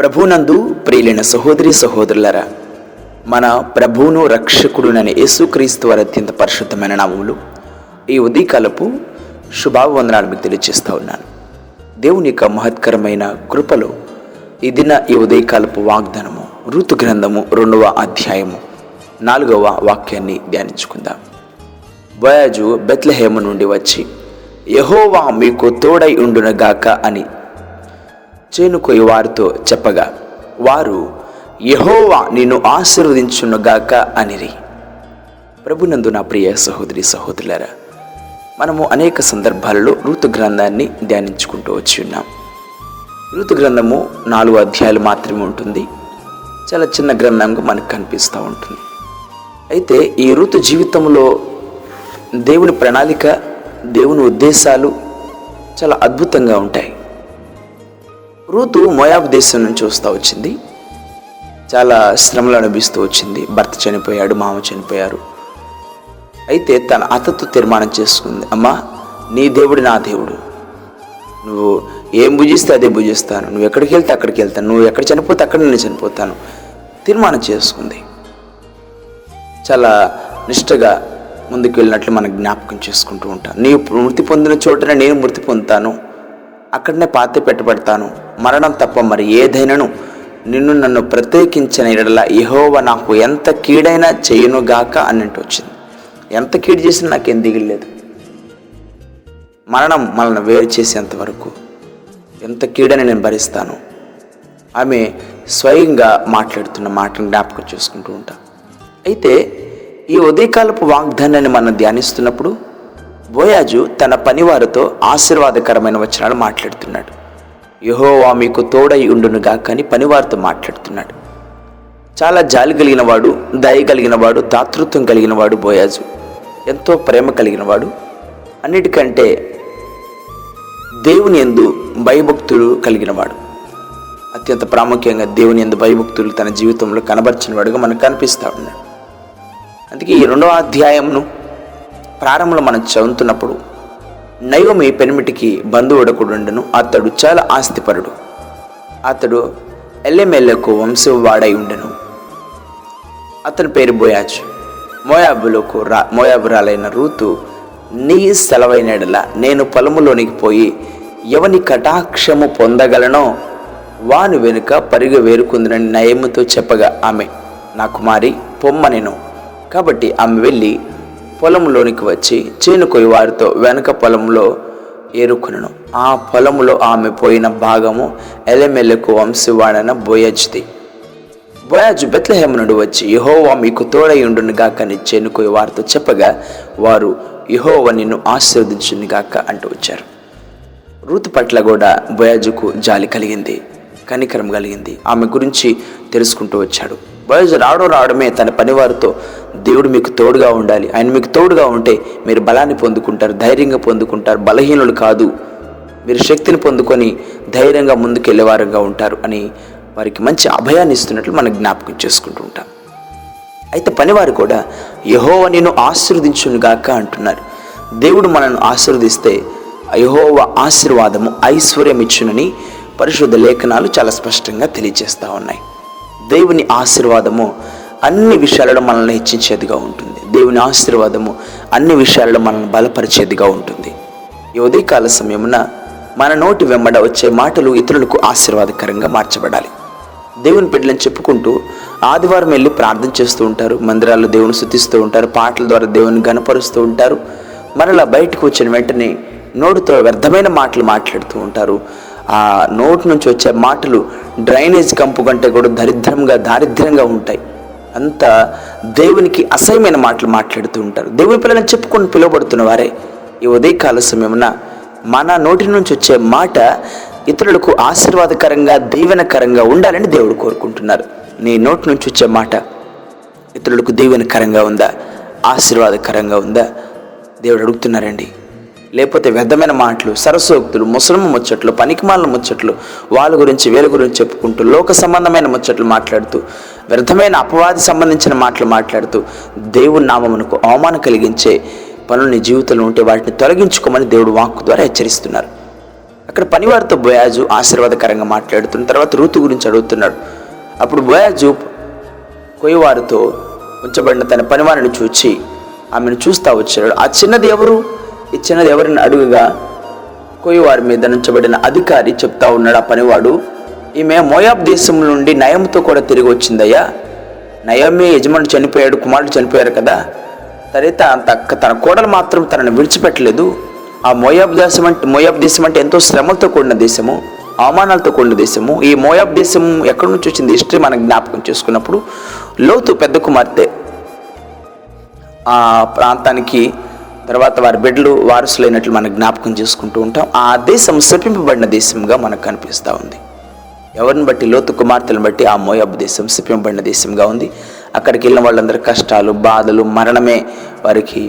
ప్రభునందు ప్రియులైన సహోదరి సహోదరులరా మన ప్రభువును రక్షకుడునని యేసుక్రీస్తు వారి అత్యంత పరిశుద్ధమైన నామములు ఈ ఉదయకాలపు శుభావందనాలు మీకు తెలియజేస్తూ ఉన్నాను. దేవుని యొక్క మహత్కరమైన కృపలో ఈ దిన ఈ ఉదయకాలపు వాగ్దానము ఋతు గ్రంథము రెండవ అధ్యాయము నాలుగవ వాక్యాన్ని ధ్యానించుకుందాం. బయాజు బెత్లహేమ నుండి వచ్చి యహోవా మీకు తోడై ఉండునగాక అని చేనుకొయి వారితో చెప్పగా వారు యహోవా నిన్ను ఆశీర్వదించునుగాక అనిరి. ప్రభునందు నా ప్రియ సహోదరి సహోదరులారా మనము అనేక సందర్భాలలో ఋతు గ్రంథాన్ని ధ్యానించుకుంటూ వచ్చి ఉన్నాం. ఋతు గ్రంథము నాలుగు అధ్యాయాలు మాత్రమే ఉంటుంది. చాలా చిన్న గ్రంథంగా మనకు కనిపిస్తూ ఉంటుంది. అయితే ఈ ఋతు జీవితంలో దేవుని ప్రణాళిక దేవుని ఉద్దేశాలు చాలా అద్భుతంగా ఉంటాయి. రూతు మోయాబ్ దేశం నుంచి వస్తూ వచ్చింది. చాలా శ్రమలు అనిపిస్తూ వచ్చింది. భర్త చనిపోయాడు మామ చనిపోయారు. అయితే తన అతతో తీర్మానం చేసుకుంది. అమ్మా నీ దేవుడు నా దేవుడు. నువ్వు ఏం భుజిస్తే అదే భుజిస్తాను. నువ్వు ఎక్కడికి వెళ్తే అక్కడికి వెళ్తాను. నువ్వు ఎక్కడ చనిపోతే అక్కడ నేను చనిపోతాను. తీర్మానం చేసుకుంది. చాలా నిష్టగా ముందుకు వెళ్ళినట్లు మనం జ్ఞాపకం చేసుకుంటూ ఉంటాను నీ మృతి పొందిన చోటనే నేను మృతి పొందుతాను. అక్కడనే పాతి పెట్టబడతాను. మరణం తప్ప మరి ఏదైనాను నిన్ను నన్ను ప్రత్యేకించిన ఎడల యహోవ నాకు ఎంత కీడైనా చేయునుగాక అన్నట్టు వచ్చింది. ఎంత కీడు చేసినా నాకేం దిగిలేదు మరణం మనల్ని వేరు చేసేంత వరకు ఎంత కీడని నేను భరిస్తాను? ఆమె స్వయంగా మాట్లాడుతున్న మాటను జ్ఞాపకం చేసుకుంటూ ఉంటా. అయితే ఈ ఉదయకాలపు వాగ్దానాన్ని మనం ధ్యానిస్తున్నప్పుడు బోయాజు తన పనివారితో ఆశీర్వాదకరమైన వచనాలు మాట్లాడుతున్నాడు. యహోవా మీకు తోడై ఉండునుగా కానీ పనివారితో మాట్లాడుతున్నాడు. చాలా జాలి కలిగిన వాడు దయ కలిగిన వాడు దాతృత్వం కలిగిన వాడు బోయాజు. ఎంతో ప్రేమ కలిగిన వాడు అన్నిటికంటే దేవుని ఎందు భయభక్తులు కలిగిన వాడు అత్యంత ప్రాముఖ్యంగా దేవుని ఎందు భయభక్తులు తన జీవితంలో కనబరిచిన వాడుగా మనకు కనిపిస్తూ ఉన్నాడు. అందుకే ఈ రెండవ అధ్యాయంను ప్రారంభంలో మనం చదువుతున్నప్పుడు నయోమి పెనిమిటికి బంధువుడకుడుండను. అతడు చాలా ఆస్తిపరుడు. అతడు ఎల్లెమెల్లకు వంశవాడై ఉండెను. అతని పేరు బోయాజ్. మోయాబులకు రా మోయాబురాలైన రూతు నీ సెలవైనడల నేను పొలములోనికి పోయి ఎవని కటాక్షము పొందగలనో వాను వెనుక పరిగ వేరుకుందని నయముతో చెప్పగా ఆమె నా కుమారి పొమ్మనెను కాబట్టి ఆమె వెళ్ళి పొలంలోనికి వచ్చి చేనుకొయ్య వారితో వెనక పొలంలో ఏరుకును ఆ పొలములో ఆమె పోయిన భాగము ఎలమెలకు వంశవాడన బోయజ్ది. బోయాజు బెత్లహేమ నుండి వచ్చి యహోవా మీకు తోడయుండును గాక అని చేనుకోయి వారితో చెప్పగా వారు యహోవ నిన్ను ఆశీర్వదించునుగాక అంటూ వచ్చారు. రూతు పట్ల కూడా బోయాజుకు జాలి కలిగింది. కనికరం కలిగింది. ఆమె గురించి తెలుసుకుంటూ వచ్చాడు. బోయాజు రావడం రావడమే తన పనివారితో దేవుడు మీకు తోడుగా ఉండాలి. ఆయన మీకు తోడుగా ఉంటే మీరు బలాన్ని పొందుకుంటారు ధైర్యంగా పొందుకుంటారు బలహీనులు కాదు. మీరు శక్తిని పొందుకొని ధైర్యంగా ముందుకెళ్ళేవారుగా ఉంటారు అని వారికి మంచి అభయాన్ని ఇస్తున్నట్లు మనం జ్ఞాపకం చేసుకుంటూ ఉంటాం. అయితే పనివారు కూడా యహోవ నేను ఆశీర్వదించునుగాక అంటున్నారు. దేవుడు మనల్ని ఆశీర్వదిస్తే యహోవ ఆశీర్వాదము ఐశ్వర్యం ఇచ్చునని పరిశుద్ధ లేఖనాలు చాలా స్పష్టంగా తెలియజేస్తూ ఉన్నాయి. దేవుని ఆశీర్వాదము అన్ని విషయాలలో మనల్ని హెచ్చించేదిగా ఉంటుంది. దేవుని ఆశీర్వాదము అన్ని విషయాలలో మనల్ని బలపరిచేదిగా ఉంటుంది. ఈ ఉదయకాల సమయమున మన నోటి వెంబడ వచ్చే మాటలు ఇతరులకు ఆశీర్వాదకరంగా మార్చబడాలి. దేవుని బిడ్డలను చెప్పుకుంటూ ఆదివారం వెళ్ళి ప్రార్థన చేస్తూ ఉంటారు. మందిరాల్లో దేవుని శుతిస్తూ ఉంటారు. పాటల ద్వారా దేవుని గనపరుస్తూ ఉంటారు. మరలా బయటకు వచ్చిన వెంటనే నోటితో వ్యర్థమైన మాటలు మాట్లాడుతూ ఉంటారు. ఆ నోటి నుంచి వచ్చే మాటలు డ్రైనేజ్ కంపు కంటే కూడా దరిద్రంగా దారిద్ర్యంగా ఉంటాయి. అంత దేవునికి అసహ్యమైన మాటలు మాట్లాడుతూ ఉంటారు. దేవుని పిల్లలను చెప్పుకొని పిలువబడుతున్న వారే ఈ ఉదయకాల సమయమున మన నోటి నుంచి వచ్చే మాట ఇతరులకు ఆశీర్వాదకరంగా దీవెనకరంగా ఉండాలని దేవుడు కోరుకుంటున్నారు. నీ నోటి నుంచి వచ్చే మాట ఇతరులకు దీవెనకరంగా ఉందా? ఆశీర్వాదకరంగా ఉందా? దేవుడు అడుగుతున్నారండి. లేకపోతే వ్యర్థమైన మాటలు సరసోక్తులు ముసలమ్మ ముచ్చట్లు పనికిమాలిన ముచ్చట్లు వాళ్ళ గురించి వీళ్ళ గురించి చెప్పుకుంటూ లోక సంబంధమైన ముచ్చట్లు మాట్లాడుతూ వ్యర్థమైన అపవాది సంబంధించిన మాటలు మాట్లాడుతూ దేవుని నామమునకు అవమానం కలిగించే పనులు నీ జీవితంలో ఉంటే వాటిని తొలగించుకోమని దేవుడు వాక్కు ద్వారా హెచ్చరిస్తున్నారు. అక్కడ పనివారితో బోయాజు ఆశీర్వాదకరంగా మాట్లాడుతున్న తర్వాత రూతు గురించి అడుగుతున్నాడు. అప్పుడు బోయాజు కొయ్యవారితో ఉంచబడిన తన పనివారిని చూచి ఆమెను చూస్తా వచ్చాడు. ఆ చిన్నది ఎవరు? ఇచ్చినది ఎవరిని అడుగుగా? కొయ్యవారి మీద నుంచబడిన అధికారి చెప్తా ఉన్నాడు ఆ పనివాడు? ఈమె మోయాబ్ దేశం నుండి నయంతో కూడా తిరిగి వచ్చిందయ్యా. నయమే యజమాని చనిపోయాడు కుమారుడు చనిపోయారు కదా. తరిత తక్క తన కోడలు మాత్రం తనను విడిచిపెట్టలేదు. ఆ మోయాబ్ దేశం అంటే మోయాబ్ దేశం అంటే ఎంతో శ్రమలతో కూడిన దేశము అవమానాలతో కూడిన దేశము. ఈ మోయాబ్ దేశం ఎక్కడి నుంచి వచ్చింది? హిస్టరీ మనం జ్ఞాపకం చేసుకున్నప్పుడు లోతు పెద్ద కుమార్తె. ఆ ప్రాంతానికి తర్వాత వారి బిడ్డలు వారసులైనట్లు మనం జ్ఞాపకం చేసుకుంటూ ఉంటాం. ఆ దేశం శపింపబడిన దేశంగా మనకు కనిపిస్తూ ఉంది. ఎవరిని బట్టి? లోతు కుమార్తెలను బట్టి ఆ మోయాబ్ దేశం శపింపబడిన దేశంగా ఉంది. అక్కడికి వెళ్ళిన వాళ్ళందరూ కష్టాలు బాధలు మరణమే వారికి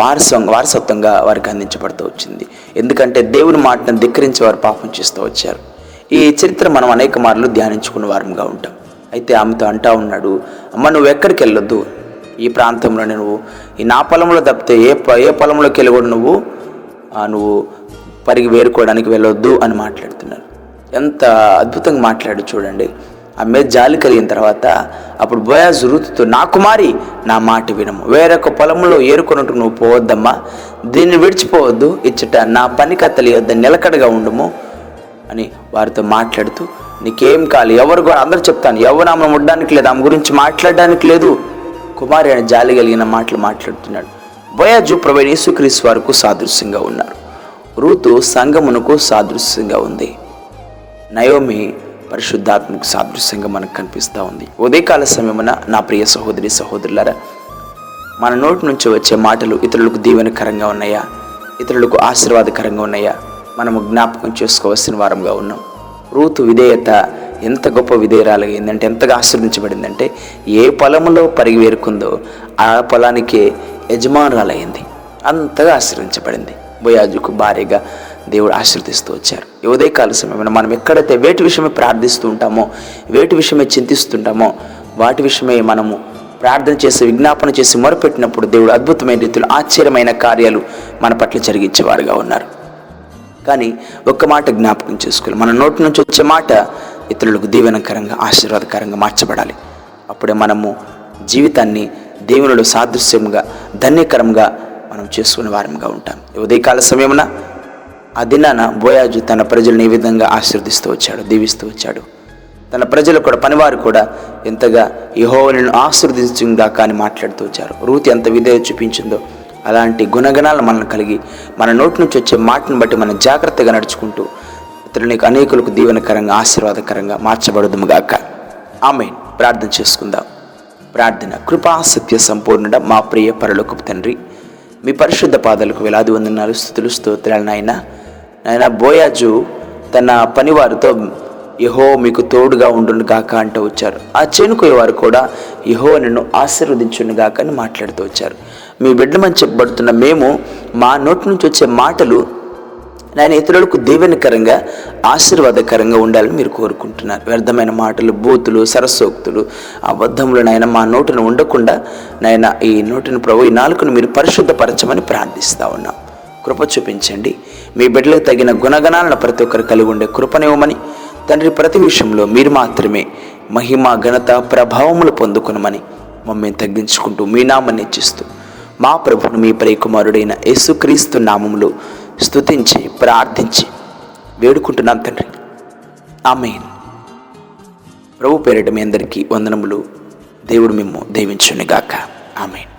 వారసం వారసత్వంగా వారికి అందించబడుతూ వచ్చింది. ఎందుకంటే దేవుని మాటను ధిక్కరించి వారు పాపం చేస్తూ వచ్చారు. ఈ చరిత్ర మనం అనేక మార్లు ధ్యానించుకున్న వారంగా ఉంటాం. అయితే ఆమెతో అంటా ఉన్నాడు అమ్మ నువ్వు ఎక్కడికి వెళ్ళొద్దు? ఈ ప్రాంతంలో నువ్వు. ఈ నా పొలంలో తప్పితే ఏ ఏ పొలంలోకి వెళ్ళి కూడా నువ్వు నువ్వు పరిగి వేరుకోవడానికి వెళ్ళొద్దు అని మాట్లాడుతున్నారు. ఎంత అద్భుతంగా మాట్లాడు చూడండి. ఆ మీద జాలి కలిగిన తర్వాత అప్పుడు బోయాజ్ రుతుతో నా కుమారి నా మాట వినము. వేరొక పొలంలో ఏరుకొనట్టు నువ్వు పోవద్దమ్మా. దీన్ని విడిచిపోవద్దు. ఇచ్చట నా పని కత్తలి వద్ద నిలకడగా ఉండము అని వారితో మాట్లాడుతూ నీకేం కాదు ఎవరు కూడా అందరూ చెప్తాను. ఎవరు ఆమె ఉండడానికి లేదు. ఆమె గురించి మాట్లాడడానికి లేదు. కుమారి అని జాలి కలిగిన మాటలు మాట్లాడుతున్నాడు. బోయాజు ప్రవీణ యేసుక్రీస్ వరకు సాదృశ్యంగా ఉన్నారు. రూతు సంగమునకు సాదృశ్యంగా ఉంది. నయోమి పరిశుద్ధాత్మకు సాదృశ్యంగా మనకు కనిపిస్తూ ఉంది. ఉదయకాల సమయమున నా ప్రియ సహోదరి సహోదరులారా మన నోటి నుంచి వచ్చే మాటలు ఇతరులకు దీవెనకరంగా ఉన్నాయా? ఇతరులకు ఆశీర్వాదకరంగా ఉన్నాయా? మనము జ్ఞాపకం చేసుకోవాల్సిన వారంగా ఉన్నాం. రూతు విధేయత ఎంత గొప్ప విధేయరాలు ఏంటంటే ఎంతగా ఆశీర్వించబడిందంటే ఏ పొలంలో పరిగివేరుకుందో ఆ పొలానికే యజమానురాలయ్యింది. అంతగా ఆశీర్వించబడింది బోయాజుకు భార్యగా దేవుడు ఆశీర్దిస్తూ వచ్చారు. ఉదయకాల సమయంలో మనం ఎక్కడైతే వేటి విషయమే ప్రార్థిస్తూ ఉంటామో వేటి విషయమే చింతిస్తుంటామో వాటి విషయమే మనము ప్రార్థన చేసి విజ్ఞాపన చేసి మొరపెట్టినప్పుడు దేవుడు అద్భుతమైన రీతిలో ఆశ్చర్యమైన కార్యాలు మన పట్ల జరిగించేవారుగా ఉన్నారు. కానీ ఒక్క మాట జ్ఞాపకం చేసుకోవాలి. మన నోటి నుంచి వచ్చే మాట ఇతరులకు దీవెనకరంగా ఆశీర్వాదకరంగా మార్చబడాలి. అప్పుడే మనము జీవితాన్ని దేవునిలో సాదృశ్యంగా ధన్యకరంగా మనం చేసుకునే వారంగా ఉంటాం. ఉదయకాల సమయమున ఆ దినాన బోయాజు తన ప్రజలను ఈ విధంగా ఆశీర్దిస్తూ వచ్చాడు దీవిస్తూ వచ్చాడు తన ప్రజలు కూడా పనివారు కూడా ఎంతగా యహోవను ఆశీర్దించుగా కానీ మాట్లాడుతూ వచ్చారు. రూతి ఎంత విధేయ చూపించిందో అలాంటి గుణగణాలు మనల్ని కలిగి మన నోటి నుంచి వచ్చే మాటను బట్టి మనం జాగ్రత్తగా నడుచుకుంటూ ఇతరునికి అనేకులకు దీవెనకరంగా ఆశీర్వాదకరంగా మార్చబడదుముగాక. ఆమె ప్రార్థన చేసుకుందాం. ప్రార్థన. కృపా సత్య సంపూర్ణుడ మా ప్రియ పరలోకపు తండ్రి మీ పరిశుద్ధ పాదాలకు వేలాది వందనాలు స్థుతులు స్తోత్రాలు నాయన. నాయన బోయాజు తన పనివారితో యహో మీకు తోడుగా ఉండును గాక అంటూ వచ్చారు. ఆ చేనుకోయే వారు కూడా యహో నన్ను ఆశీర్వదించును గాక అని మాట్లాడుతూ వచ్చారు. మీ బిడ్డమని చెప్పబడుతున్న మేము మా నోటి నుంచి వచ్చే మాటలు నాయన ఇతరులకు దీవెనకరంగా ఆశీర్వాదకరంగా ఉండాలని మీరు కోరుకుంటున్నారు. వ్యర్థమైన మాటలు బూతులు సరస్సోక్తులు అబద్ధములు నాయన మా నోటిని ఉండకుండా నాయన ఈ నోటిని ప్రభు ఈ నాలుకను మీరు పరిశుద్ధపరచమని ప్రార్థిస్తా ఉన్నాం. కృప చూపించండి. మీ బిడ్డలకు తగిన గుణగణాలను ప్రతి ఒక్కరు కలిగి ఉండే కృపనివ్వమని తండ్రి ప్రతి విషయంలో మీరు మాత్రమే మహిమ ఘనత ప్రభావములు పొందుకునమని మమ్మల్ని తగ్గించుకుంటూ మీ నామాన్ని ఇచ్చిస్తూ మా ప్రభువును మీ ప్రియకుమారుడైన యేసుక్రీస్తు నామములు స్తుతించి ప్రార్థించి వేడుకుంటున్నాం తండ్రి. ఆమెన్. ప్రభు పేరిట మీ అందరికీ వందనములు. దేవుడు మేము దీవించునిగాక. ఆమెన్.